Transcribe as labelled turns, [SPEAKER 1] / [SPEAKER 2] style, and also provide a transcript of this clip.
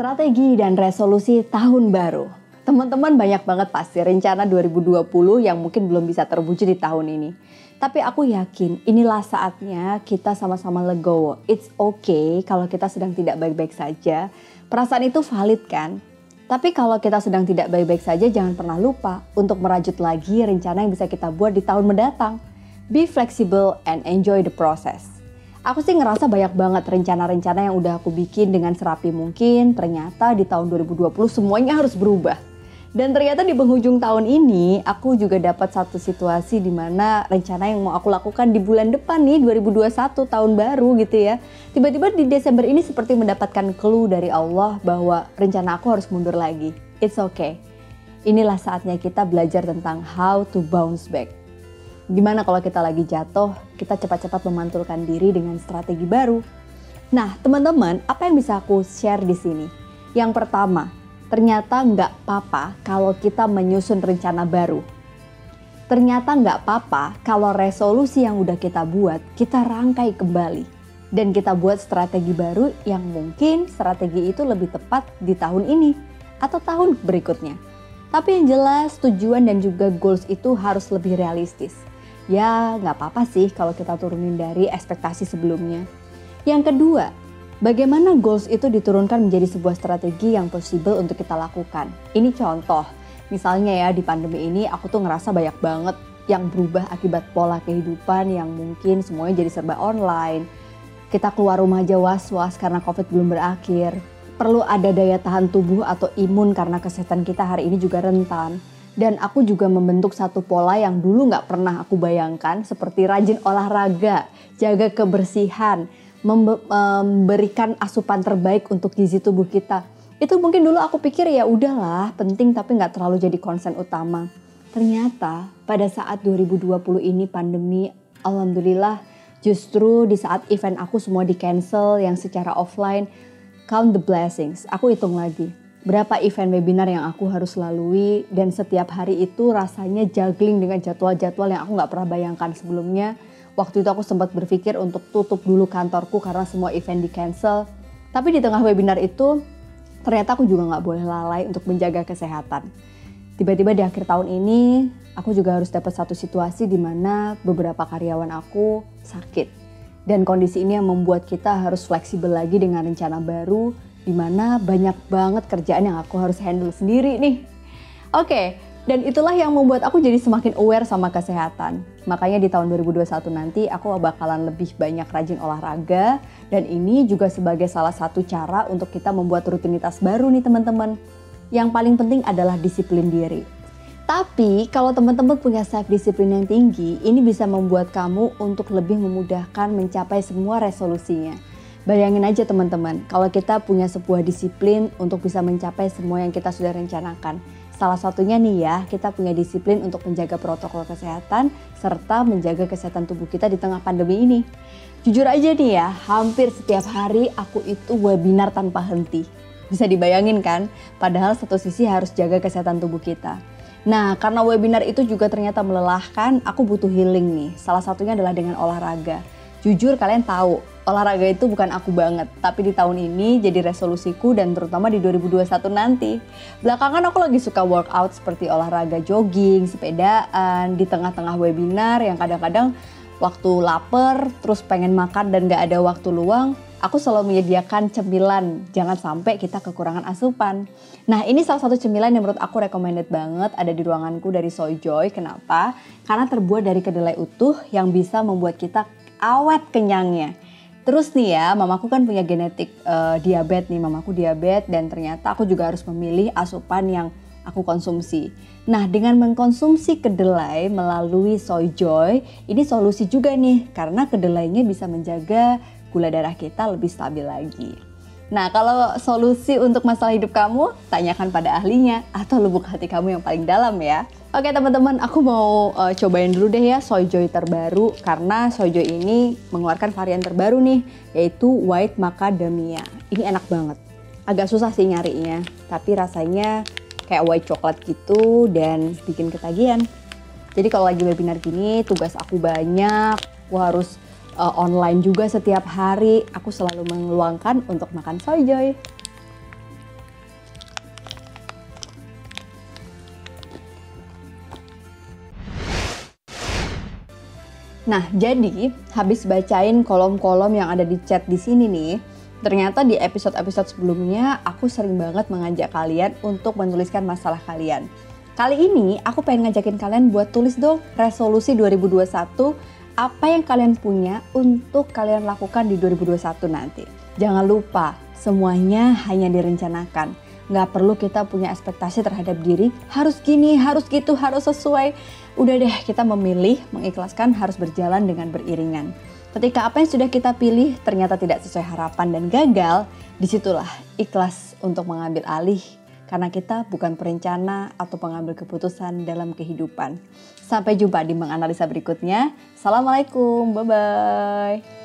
[SPEAKER 1] Strategi dan resolusi tahun baru. Teman-teman banyak banget pasti rencana 2020 yang mungkin belum bisa terwujud di tahun ini. Tapi aku yakin inilah saatnya kita sama-sama legowo. It's okay kalau kita sedang tidak baik-baik saja. Perasaan itu valid kan? Tapi kalau kita sedang tidak baik-baik saja jangan pernah lupa untuk merajut lagi rencana yang bisa kita buat di tahun mendatang. Be flexible and enjoy the process. Aku sih ngerasa banyak banget rencana-rencana yang udah aku bikin dengan serapi mungkin, ternyata di tahun 2020 semuanya harus berubah. Dan ternyata di penghujung tahun ini aku juga dapat satu situasi di mana rencana yang mau aku lakukan di bulan depan nih 2021 tahun baru gitu ya. Tiba-tiba di Desember ini seperti mendapatkan clue dari Allah bahwa rencana aku harus mundur lagi. It's okay. Inilah saatnya kita belajar tentang how to bounce back Gimana kalau kita lagi jatuh, kita cepat-cepat memantulkan diri dengan strategi baru. Nah, teman-teman, apa yang bisa aku share di sini? Yang pertama, ternyata nggak apa-apa kalau kita menyusun rencana baru. Ternyata nggak apa-apa kalau resolusi yang udah kita buat, kita rangkai kembali. Dan kita buat strategi baru yang mungkin strategi itu lebih tepat di tahun ini atau tahun berikutnya. Tapi yang jelas tujuan dan juga goals itu harus lebih realistis ya nggak apa-apa sih kalau kita turunin dari ekspektasi sebelumnya. Yang kedua, bagaimana goals itu diturunkan menjadi sebuah strategi yang possible untuk kita lakukan. Ini contoh, misalnya ya di pandemi ini aku tuh ngerasa banyak banget yang berubah akibat pola kehidupan yang mungkin semuanya jadi serba online. Kita keluar rumah aja was-was karena COVID belum berakhir. Perlu ada daya tahan tubuh atau imun karena kesehatan kita hari ini juga rentan dan aku juga membentuk satu pola yang dulu nggak pernah aku bayangkan seperti rajin olahraga, jaga kebersihan, memberikan asupan terbaik untuk gizi tubuh kita. Itu mungkin dulu aku pikir ya udahlah penting tapi nggak terlalu jadi konsen utama. Ternyata pada saat 2020 ini pandemi, alhamdulillah justru di saat event aku semua di cancel yang secara offline, count the blessings. Aku hitung lagi berapa event webinar yang aku harus lalui dan setiap hari itu rasanya juggling dengan jadwal-jadwal yang aku nggak pernah bayangkan sebelumnya. Waktu itu aku sempat berpikir untuk tutup dulu kantorku karena semua event di cancel. Tapi di tengah webinar itu ternyata aku juga nggak boleh lalai untuk menjaga kesehatan. Tiba-tiba di akhir tahun ini aku juga harus dapat satu situasi di mana beberapa karyawan aku sakit. Dan kondisi ini yang membuat kita harus fleksibel lagi dengan rencana baru di mana banyak banget kerjaan yang aku harus handle sendiri nih. Oke, okay, dan itulah yang membuat aku jadi semakin aware sama kesehatan. Makanya di tahun 2021 nanti aku bakalan lebih banyak rajin olahraga dan ini juga sebagai salah satu cara untuk kita membuat rutinitas baru nih teman-teman. Yang paling penting adalah disiplin diri. Tapi kalau teman-teman punya self disiplin yang tinggi, ini bisa membuat kamu untuk lebih memudahkan mencapai semua resolusinya. Bayangin aja teman-teman, kalau kita punya sebuah disiplin untuk bisa mencapai semua yang kita sudah rencanakan. Salah satunya nih ya, kita punya disiplin untuk menjaga protokol kesehatan serta menjaga kesehatan tubuh kita di tengah pandemi ini. Jujur aja nih ya, hampir setiap hari aku itu webinar tanpa henti. Bisa dibayangin kan? Padahal satu sisi harus jaga kesehatan tubuh kita. Nah, karena webinar itu juga ternyata melelahkan, aku butuh healing nih. Salah satunya adalah dengan olahraga. Jujur kalian tahu, olahraga itu bukan aku banget, tapi di tahun ini jadi resolusiku dan terutama di 2021 nanti. Belakangan aku lagi suka workout seperti olahraga jogging, sepedaan, di tengah-tengah webinar yang kadang-kadang waktu lapar, terus pengen makan dan gak ada waktu luang, aku selalu menyediakan cemilan. Jangan sampai kita kekurangan asupan. Nah ini salah satu cemilan yang menurut aku recommended banget ada di ruanganku dari Soy Joy. Kenapa? Karena terbuat dari kedelai utuh yang bisa membuat kita awet kenyangnya. Terus nih ya, mamaku kan punya genetik uh, diabetes nih, mamaku diabetes dan ternyata aku juga harus memilih asupan yang aku konsumsi. Nah, dengan mengkonsumsi kedelai melalui soy joy, ini solusi juga nih karena kedelainya bisa menjaga gula darah kita lebih stabil lagi. Nah, kalau solusi untuk masalah hidup kamu, tanyakan pada ahlinya atau lubuk hati kamu yang paling dalam ya. Oke teman-teman, aku mau uh, cobain dulu deh ya Soyjoy terbaru karena Soyjoy ini mengeluarkan varian terbaru nih, yaitu White Macadamia. Ini enak banget. Agak susah sih nyarinya, tapi rasanya kayak white coklat gitu dan bikin ketagihan. Jadi kalau lagi webinar gini, tugas aku banyak, aku harus uh, online juga setiap hari. Aku selalu mengeluangkan untuk makan soyjoy. Nah, jadi habis bacain kolom-kolom yang ada di chat di sini nih, ternyata di episode-episode sebelumnya aku sering banget mengajak kalian untuk menuliskan masalah kalian. Kali ini aku pengen ngajakin kalian buat tulis dong resolusi 2021 apa yang kalian punya untuk kalian lakukan di 2021 nanti. Jangan lupa, semuanya hanya direncanakan. Nggak perlu kita punya ekspektasi terhadap diri, harus gini, harus gitu, harus sesuai. Udah deh, kita memilih, mengikhlaskan harus berjalan dengan beriringan. Ketika apa yang sudah kita pilih ternyata tidak sesuai harapan dan gagal, di situlah ikhlas untuk mengambil alih karena kita bukan perencana atau pengambil keputusan dalam kehidupan. Sampai jumpa di menganalisa berikutnya. Assalamualaikum, bye-bye.